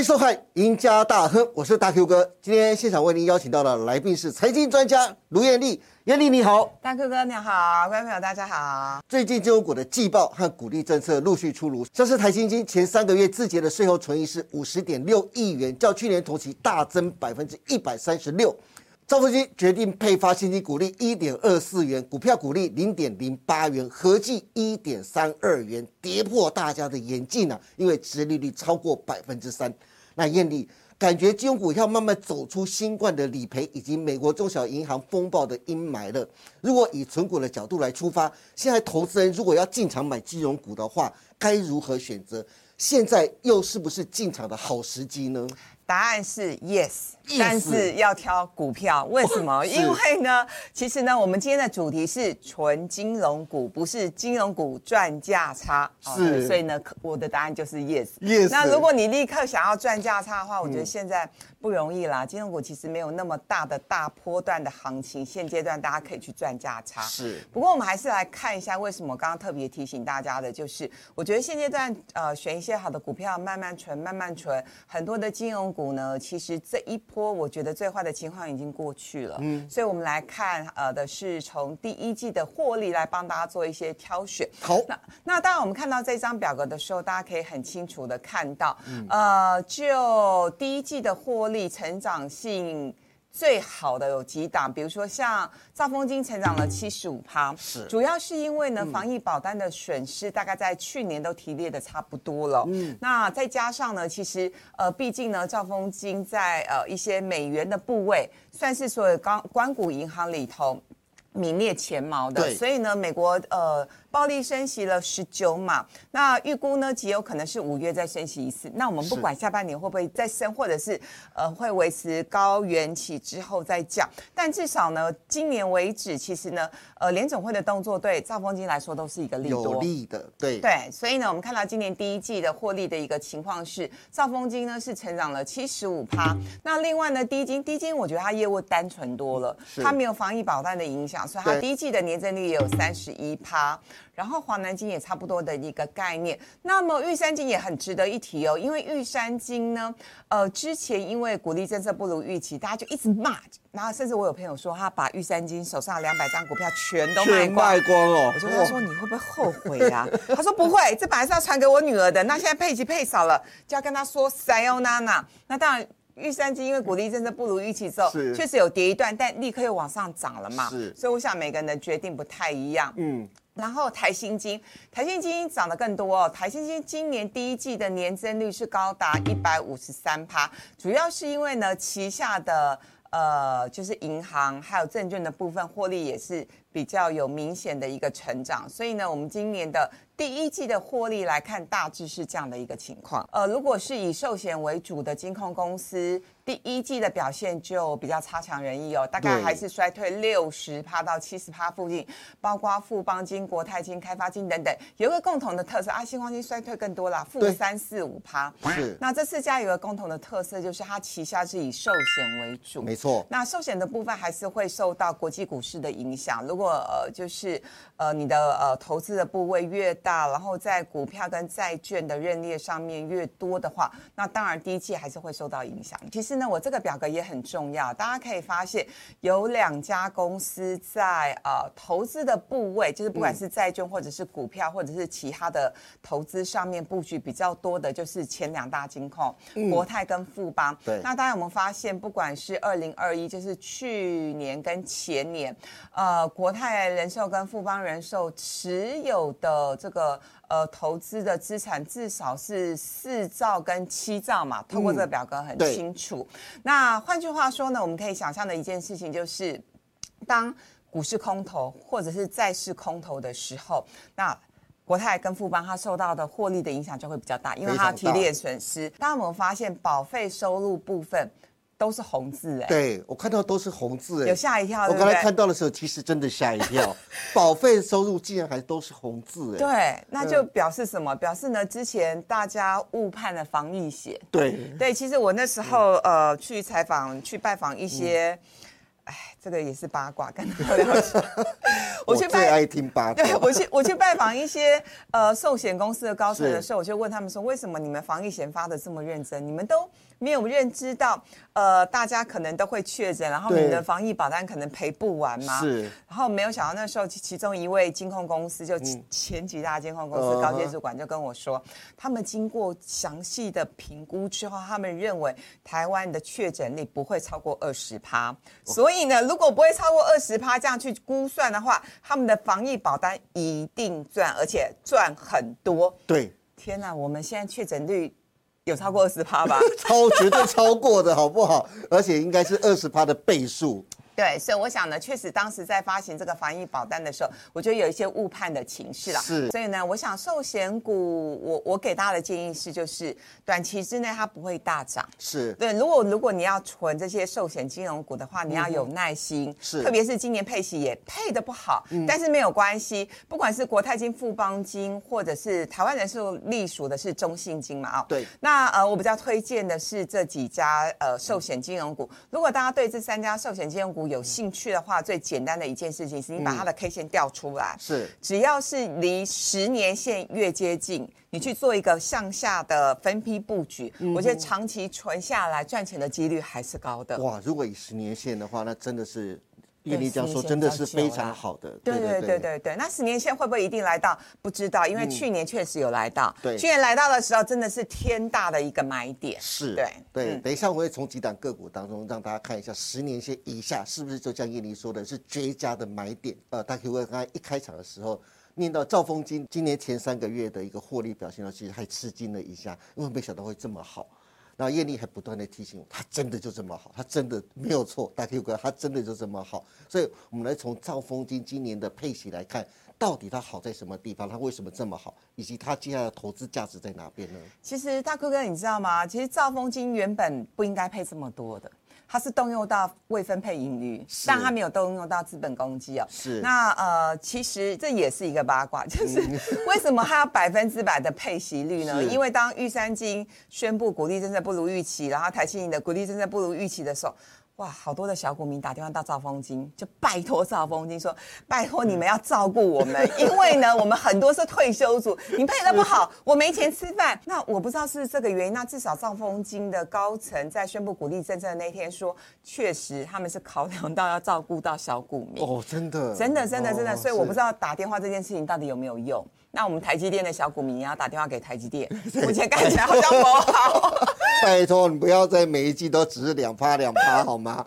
欢迎收看《赢家大亨》，我是大 Q 哥。今天现场为您邀请到的来宾是财经专家卢艳丽，艳丽你好，大 Q 哥你好，观众朋友大家好。最近金融股的季报和鼓励政策陆续出炉，像是台新金前三个月自结的税后存益是五十点六亿元，较去年同期大增百分之一百三十六。赵福金决定配发现金股利一点二四元，股票股利零点零八元，合计一点三二元，跌破大家的眼镜啊！因为殖利率超过百分之三。那艳丽感觉金融股要慢慢走出新冠的理赔以及美国中小银行风暴的阴霾了。如果以存股的角度来出发，现在投资人如果要进场买金融股的话，该如何选择？现在又是不是进场的好时机呢？答案是 yes，但是要挑股票，为什么？因为呢，其实呢，我们今天的主题是纯金融股，不是金融股赚价差。是，所以呢，我的答案就是 yes。yes。那如果你立刻想要赚价差的话，我觉得现在不容易啦。金融股其实没有那么大的大波段的行情，现阶段大家可以去赚价差。是。不过我们还是来看一下，为什么刚刚特别提醒大家的，就是我觉得现阶段呃，选一些好的股票，慢慢存，慢慢存，很多的金融股。呢，其实这一波我觉得最坏的情况已经过去了，嗯，所以我们来看，呃，的是从第一季的获利来帮大家做一些挑选。好，那那当然我们看到这张表格的时候，大家可以很清楚的看到，呃，就第一季的获利成长性。最好的有几档，比如说像兆丰金成长了七十五趴，是主要是因为呢防疫保单的损失大概在去年都提列的差不多了，嗯，那再加上呢，其实呃毕竟呢兆丰金在呃一些美元的部位，算是所有刚关谷银行里头名列前茅的，所以呢美国呃。暴力升息了十九码，那预估呢极有可能是五月再升息一次。那我们不管下半年会不会再升，或者是呃会维持高原起之后再降，但至少呢今年为止，其实呢呃联总会的动作对兆丰金来说都是一个利多，有利的，对对。所以呢我们看到今年第一季的获利的一个情况是，兆丰金呢是成长了七十五趴。那另外呢低金低金我觉得它业务单纯多了，它没有防疫保单的影响，所以它第一季的年增率也有三十一趴。然后华南金也差不多的一个概念，那么玉山金也很值得一提哦，因为玉山金呢，呃，之前因为鼓励政策不如预期，大家就一直骂，然后甚至我有朋友说他把玉山金手上两百张股票全都卖光，卖光哦，我就跟他说你会不会后悔啊？他说不会，这本来是要传给我女儿的，那现在配息配少了，就要跟他说 sayonara。那当然。玉山金因为鼓励政策不如预期之后，确实有跌一段，但立刻又往上涨了嘛。是，所以我想每个人的决定不太一样。嗯，然后台新金，台新金涨得更多哦。台新金今年第一季的年增率是高达一百五十三趴，主要是因为呢旗下的呃就是银行还有证券的部分获利也是比较有明显的一个成长，所以呢我们今年的。第一季的获利来看，大致是这样的一个情况。呃，如果是以寿险为主的金控公司，第一季的表现就比较差强人意哦，大概还是衰退六十趴到七十趴附近。包括富邦金、国泰金、开发金等等，有一个共同的特色，啊，新光金衰退更多啦，负三四五趴。是。那这四家有个共同的特色，就是它旗下是以寿险为主。没错。那寿险的部分还是会受到国际股市的影响。如果呃，就是呃，你的呃投资的部位越大。大，然后在股票跟债券的认列上面越多的话，那当然第一季还是会受到影响。其实呢，我这个表格也很重要，大家可以发现有两家公司在呃投资的部位，就是不管是债券或者是股票或者是其他的投资上面布局比较多的，就是前两大金控国泰跟富邦。对，那大家有没有发现，不管是二零二一，就是去年跟前年，呃，国泰人寿跟富邦人寿持有的这个。呃呃，投资的资产至少是四兆跟七兆嘛，通过这个表格很清楚。那换句话说呢，我们可以想象的一件事情就是，当股市空头或者是债市空头的时候，那国泰跟富邦它受到的获利的影响就会比较大，因为它提炼损失。大家有没有发现保费收入部分？都是红字哎，对我看到都是红字哎，有吓一跳。我刚才看到的时候，其实真的吓一跳，保费收入竟然还都是红字哎。对，那就表示什么？表示呢，之前大家误判了防疫险。对对，其实我那时候呃去采访、去拜访一些哎，这个也是八卦，跟他了解。我最爱听八卦。对我去我去拜访一些呃寿险公司的高层的时候，我就问他们说，为什么你们防疫险发的这么认真？你们都没有认知到，呃，大家可能都会确诊，然后你的防疫保单可能赔不完吗？是。然后没有想到那时候，其中一位监控公司就前几大监控公司高阶主管就跟我说，他们经过详细的评估之后，他们认为台湾的确诊率不会超过二十趴。所以呢，如果不会超过二十趴，这样去估算的话，他们的防疫保单一定赚，而且赚很多。对。天哪，我们现在确诊率。有超过二十趴吧？超绝对超过的好不好？而且应该是二十趴的倍数。对，所以我想呢，确实当时在发行这个防疫保单的时候，我觉得有一些误判的情绪啦。是，所以呢，我想寿险股，我我给大家的建议是，就是短期之内它不会大涨。是对，如果如果你要存这些寿险金融股的话，你要有耐心。是，特别是今年配息也配的不好，但是没有关系，不管是国泰金、富邦金，或者是台湾人寿隶属的是中信金嘛啊。对。那呃，我比较推荐的是这几家呃寿险金融股。如果大家对这三家寿险金融股，有兴趣的话，最简单的一件事情是你把它的 K 线调出来，是只要是离十年线越接近，你去做一个向下的分批布局，我觉得长期存下来赚钱的几率还是高的。哇，如果以十年线的话，那真的是。叶丽这样说真的是非常好的，对对对对对。那十年线会不会一定来到？不知道，因为去年确实有来到。对，去年来到的时候真的是天大的一个买点。是，对对。等一下我会从几档个股当中让大家看一下十年线以下是不是就像叶丽说的是绝佳的买点。呃，大家可以问刚才一开场的时候念到兆丰金今年前三个月的一个获利表现呢，其实还吃惊了一下，因为没想到会这么好。然后艳丽还不断的提醒我，他真的就这么好，他真的没有错，大 Q 哥，他真的就这么好。所以，我们来从兆丰金今年的配息来看，到底它好在什么地方，它为什么这么好，以及它接下来的投资价值在哪边呢？其实大 Q 哥，你知道吗？其实兆丰金原本不应该配这么多的。它是动用到未分配盈余，但它没有动用到资本公积哦。是。那呃，其实这也是一个八卦，就是 为什么它要百分之百的配息率呢？因为当玉山金宣布股利政策不如预期，然后台积银的股利政策不如预期的时候。哇，好多的小股民打电话到兆丰金，就拜托兆丰金说：“拜托你们要照顾我们，因为呢，我们很多是退休族，你配的不好，我没钱吃饭。”那我不知道是这个原因。那至少兆丰金的高层在宣布鼓励政策的那天说，确实他们是考量到要照顾到小股民。哦，真的，真的，真的，真的。所以我不知道打电话这件事情到底有没有用。那我们台积电的小股民也要打电话给台积电，目前看起来好像不好。拜托你不要再每一季都只是两趴两趴 好吗？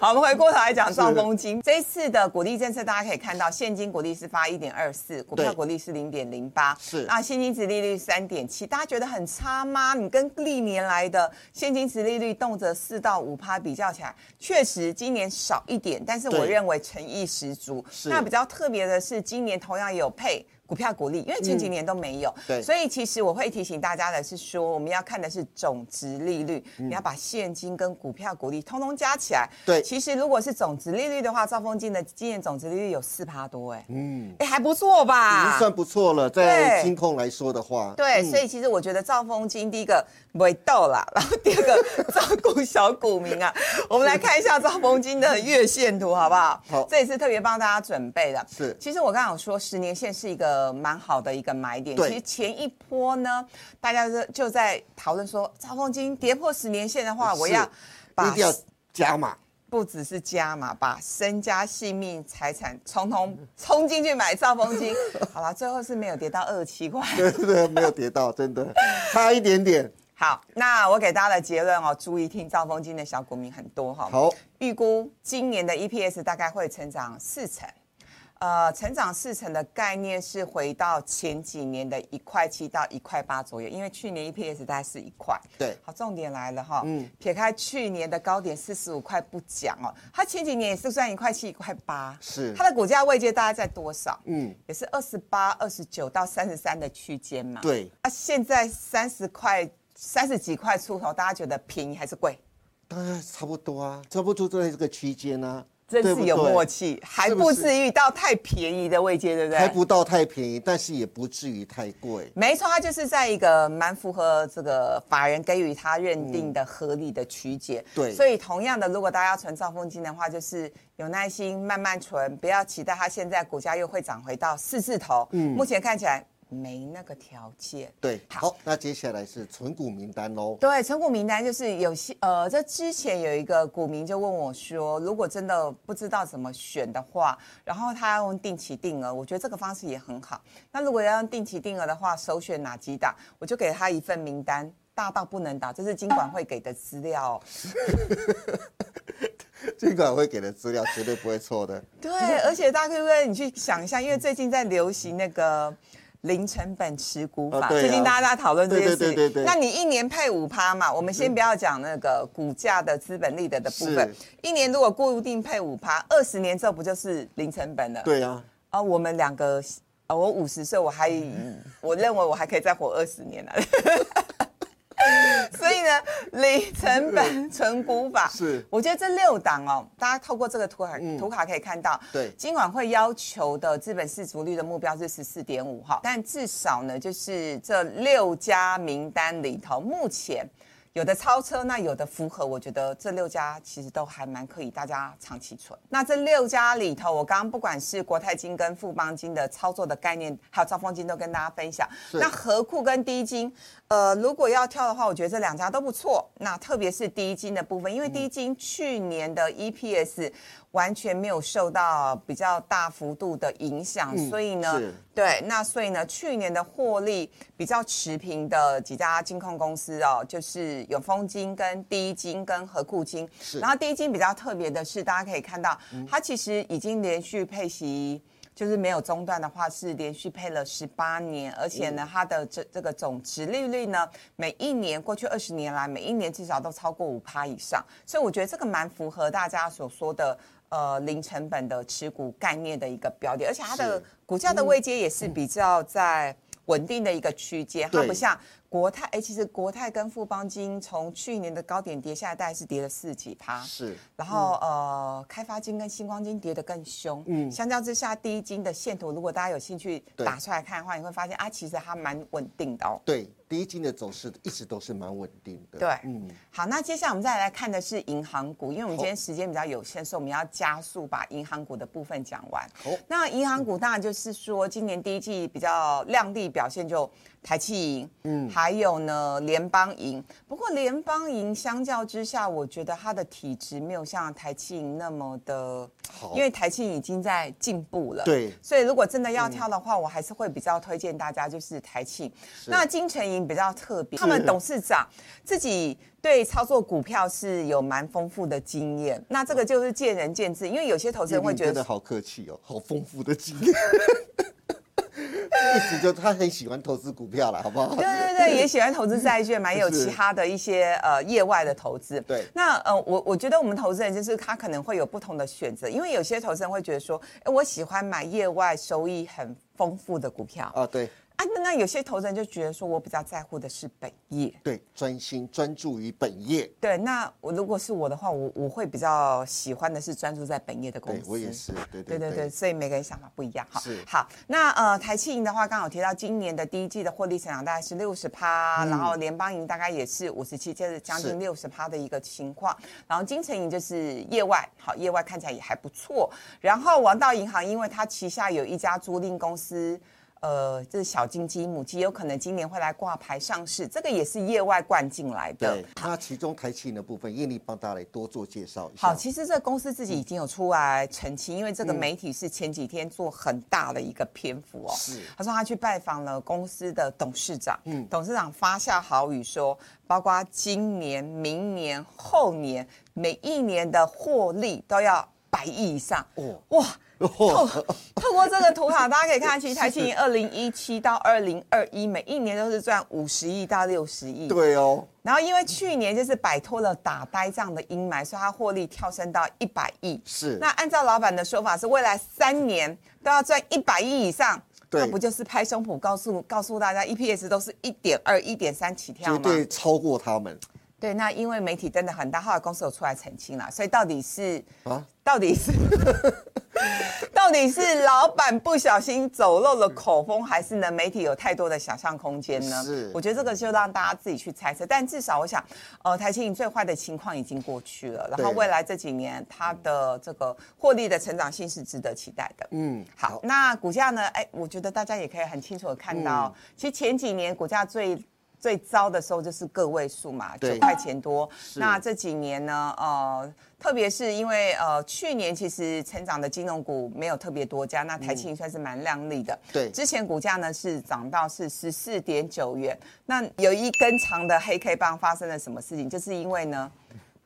好，我们回过头来讲兆丰金这一次的股利政策，大家可以看到现金股利是发一点二四，股票股利是零点零八，是那现金值利率三点七，大家觉得很差吗？你跟历年来的现金值利率动辄四到五趴比较起来，确实今年少一点，但是我认为诚意十足。那比较特别的是，今年同样有配。股票股利，因为前几年都没有，对，所以其实我会提醒大家的是说，我们要看的是总值利率，你要把现金跟股票股利通通加起来。对，其实如果是总值利率的话，兆丰金的今年总值利率有四趴多，哎，嗯，哎还不错吧？已经算不错了，在金控来说的话，对，所以其实我觉得兆丰金第一个不会逗啦，然后第二个照顾小股民啊，我们来看一下兆丰金的月线图好不好？好，这也是特别帮大家准备的。是，其实我刚刚有说十年线是一个。呃，蛮好的一个买点。其实前一波呢，大家就就在讨论说，兆丰金跌破十年线的话，我要一定要加码，不只是加码，把身家性命财产通通冲进去买兆丰金。好了，最后是没有跌到二十七块，对对，没有跌到，真的差一点点。好，那我给大家的结论哦，注意听，兆丰金的小股民很多哈。好，预估今年的 EPS 大概会成长四成。呃，成长四成的概念是回到前几年的一块七到一块八左右，因为去年 EPS 大概是一块。对，好，重点来了哈，嗯，撇开去年的高点四十五块不讲哦，它前几年也是算一块七一块八，是它的股价位阶大概在多少？嗯，也是二十八、二十九到三十三的区间嘛。对，啊，现在三十块、三十几块出头，大家觉得便宜还是贵？当然差不多啊，差不多都在这个区间啊。真是有对不对默契，还不至于到太便宜的位阶，对不对？还不到太便宜，但是也不至于太贵。没错，它就是在一个蛮符合这个法人给予他认定的合理的区间。嗯对所以同样的，如果大家要存兆丰金的话，就是有耐心慢慢存，不要期待它现在股价又会涨回到四字头。嗯，目前看起来没那个条件。对，好好，那接下来是存股名单喽。对，存股名单就是有些呃，这之前有一个股民就问我说，如果真的不知道怎么选的话，然后他要用定期定额，我觉得这个方式也很好。那如果要用定期定额的话，首选哪几档？我就给他一份名单，大到不能打，这是金管会给的资料哦、尽管会给的资料绝对不会错的。对，而且大家可以你去想一下，因为最近在流行那个。零成本持股法，最近大家在讨论这件事。对对对对对那你一年配五趴嘛？我们先不要讲那个股价的资本利得的部分，一年如果固定配五趴，二十年之后不就是零成本了？对啊，啊，我们两个，啊，我五十岁，我还，我认为我还可以再活二十年呢。所以呢，零成本存股法 是我觉得这六档哦，大家透过这个图卡、嗯图卡可以看到，对金管会要求的资本市足率的目标是十四点五哈，但至少呢，就是这六家名单里头，目前。有的超车，那有的符合，我觉得这六家其实都还蛮可以大家长期存。那这六家里头，我刚刚不管是国泰金跟富邦金的操作的概念，还有兆丰金都跟大家分享。那和库跟低金，呃，如果要挑的话，我觉得这两家都不错。那特别是低金的部分，因为低金去年的 EPS 完全没有受到比较大幅度的影响，嗯所以呢是，对，那所以呢，去年的获利比较持平的几家金控公司哦，就是永丰金、跟第一金、跟和库金。是然后第一金比较特别的是，大家可以看到，它其实已经连续配息。就是没有中断的话，是连续配了十八年，而且呢，它的这这个总值利率呢，每一年过去二十年来，每一年至少都超过五趴以上，所以我觉得这个蛮符合大家所说的呃零成本的持股概念的一个标的，而且它的股价的位阶也是比较在稳定的一个区间，它不像国泰，哎，其实国泰跟富邦金从去年的高点跌下来，大概是跌了四几趴，是然后、呃，开发金跟星光金跌得更凶。嗯，相较之下，第一金的线图，如果大家有兴趣打出来看的话，你会发现啊，其实它蛮稳定的哦。对，第一金的走势一直都是蛮稳定的。对，嗯，好，那接下来我们再来看的是银行股，因为我们今天时间比较有限，所以我们要加速把银行股的部分讲完。好那银行股当然就是说，今年第一季比较亮丽表现就台气银，嗯，还有呢联邦银。不过联邦银相较之下，我觉得它的体质没有像台气银那么的好因为台气银已经在进步了。对所以如果真的要挑的话，我还是会比较推荐大家就是台气。那金城银比较特别，他们董事长自己对操作股票是有蛮丰富的经验。那这个就是见仁见智，因为有些投资人会觉得。好客气哦，好丰富的经验。意思就他很喜欢投资股票了，好不好？对对对，也喜欢投资债券嘛，也有其他的一些呃业外的投资。对那呃，我我觉得我们投资人就是他可能会有不同的选择，因为有些投资人会觉得说，哎，我喜欢买业外收益很丰富的股票啊，对啊，那那有些投资人就觉得说我比较在乎的是本业。对，专心专注于本业。对，那我如果是我的话，我我会比较喜欢的是专注在本业的公司。对我也是，对对对对对，所以每个人想法不一样哈。是好，那呃台气银的话，刚好提到今年的第一季的获利成长大概是六十趴，然后联邦银大概也是五十七，就是将近六十趴的一个情况。然后金城银就是业外，好业外看起来也还不错。然后王道银行，因为它旗下有一家租赁公司。呃，这是小金鸡母鸡，有可能今年会来挂牌上市，这个也是业外灌进来的对。，那其中台气银的部分，艳丽帮大家来多做介绍一下。好，其实这个公司自己已经有出来澄清，因为这个媒体是前几天做很大的一个篇幅哦。是他说他去拜访了公司的董事长，董事长发下豪语说，包括今年、明年、后年，每一年的获利都要百亿以上。哦哇！透哦，透过这个图卡，大家可以看，其实台积电二零一七到二零二一，每一年都是赚五十亿到六十亿。对哦，然后因为去年就是摆脱了打呆这样的阴霾，所以它获利跳升到一百亿。是那按照老板的说法，是未来三年都要赚一百亿以上。对那不就是拍胸脯告诉告诉大家，EPS 都是一点二、一点三起跳吗？绝对超过他们。对，那因为媒体真的很大，后来公司有出来澄清了，所以到底是啊，到底是 到底是老板不小心走漏了口风，还是呢媒体有太多的想象空间呢？是，我觉得这个就让大家自己去猜测。但至少我想，呃，台积电最坏的情况已经过去了，然后未来这几年它的这个获利的成长性是值得期待的。嗯，好，那股价呢？哎，我觉得大家也可以很清楚的看到，其实前几年股价最。最糟的时候就是个位数嘛，九块钱多。那这几年呢，呃，特别是因为呃，去年其实成长的金融股没有特别多家，那台庆算是蛮亮丽的。对，之前股价呢是涨到是十四点九元。那有一根长的黑 K 棒发生了什么事情？就是因为呢。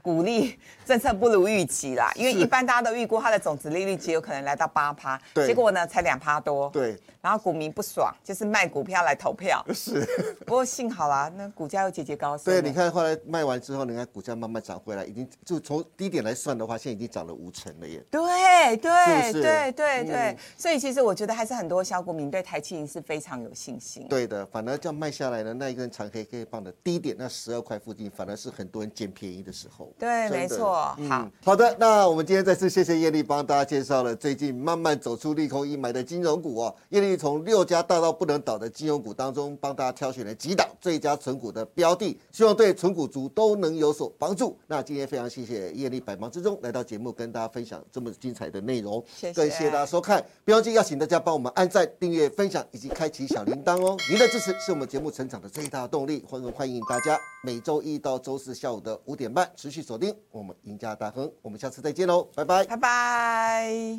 鼓励政策不如预期啦，因为一般大家都预估它的总值利率只有可能来到八趴，结果呢才两趴多，对，然后股民不爽，就是卖股票来投票，是，不过幸好啦，那股价又节节高升，对，你看后来卖完之后，你看股价慢慢涨回来，已经就从低点来算的话，现在已经涨了五成了耶，对对对对。对，所以其实我觉得还是很多小股民对台积是非常有信心，对的，反而这样卖下来的那一根长黑 K 棒的低点那十二块附近，反而是很多人捡便宜的时候。对，没错。好。好的，那我们今天再次谢谢叶丽帮大家介绍了最近慢慢走出利空阴霾的金融股哦。叶丽从六家大到不能倒的金融股当中，帮大家挑选了几档最佳存股的标的，希望对存股族都能有所帮助。那今天非常谢谢叶丽百忙之中来到节目跟大家分享这么精彩的内容，更谢谢大家收看。不要记要请大家帮我们按赞、订阅、分享以及开启小铃铛哦。您的支持是我们节目成长的最大动力，欢迎欢迎大家每周一到周四下午的五点半持续锁定我们赢家大亨。我们下次再见喽，拜拜，拜拜。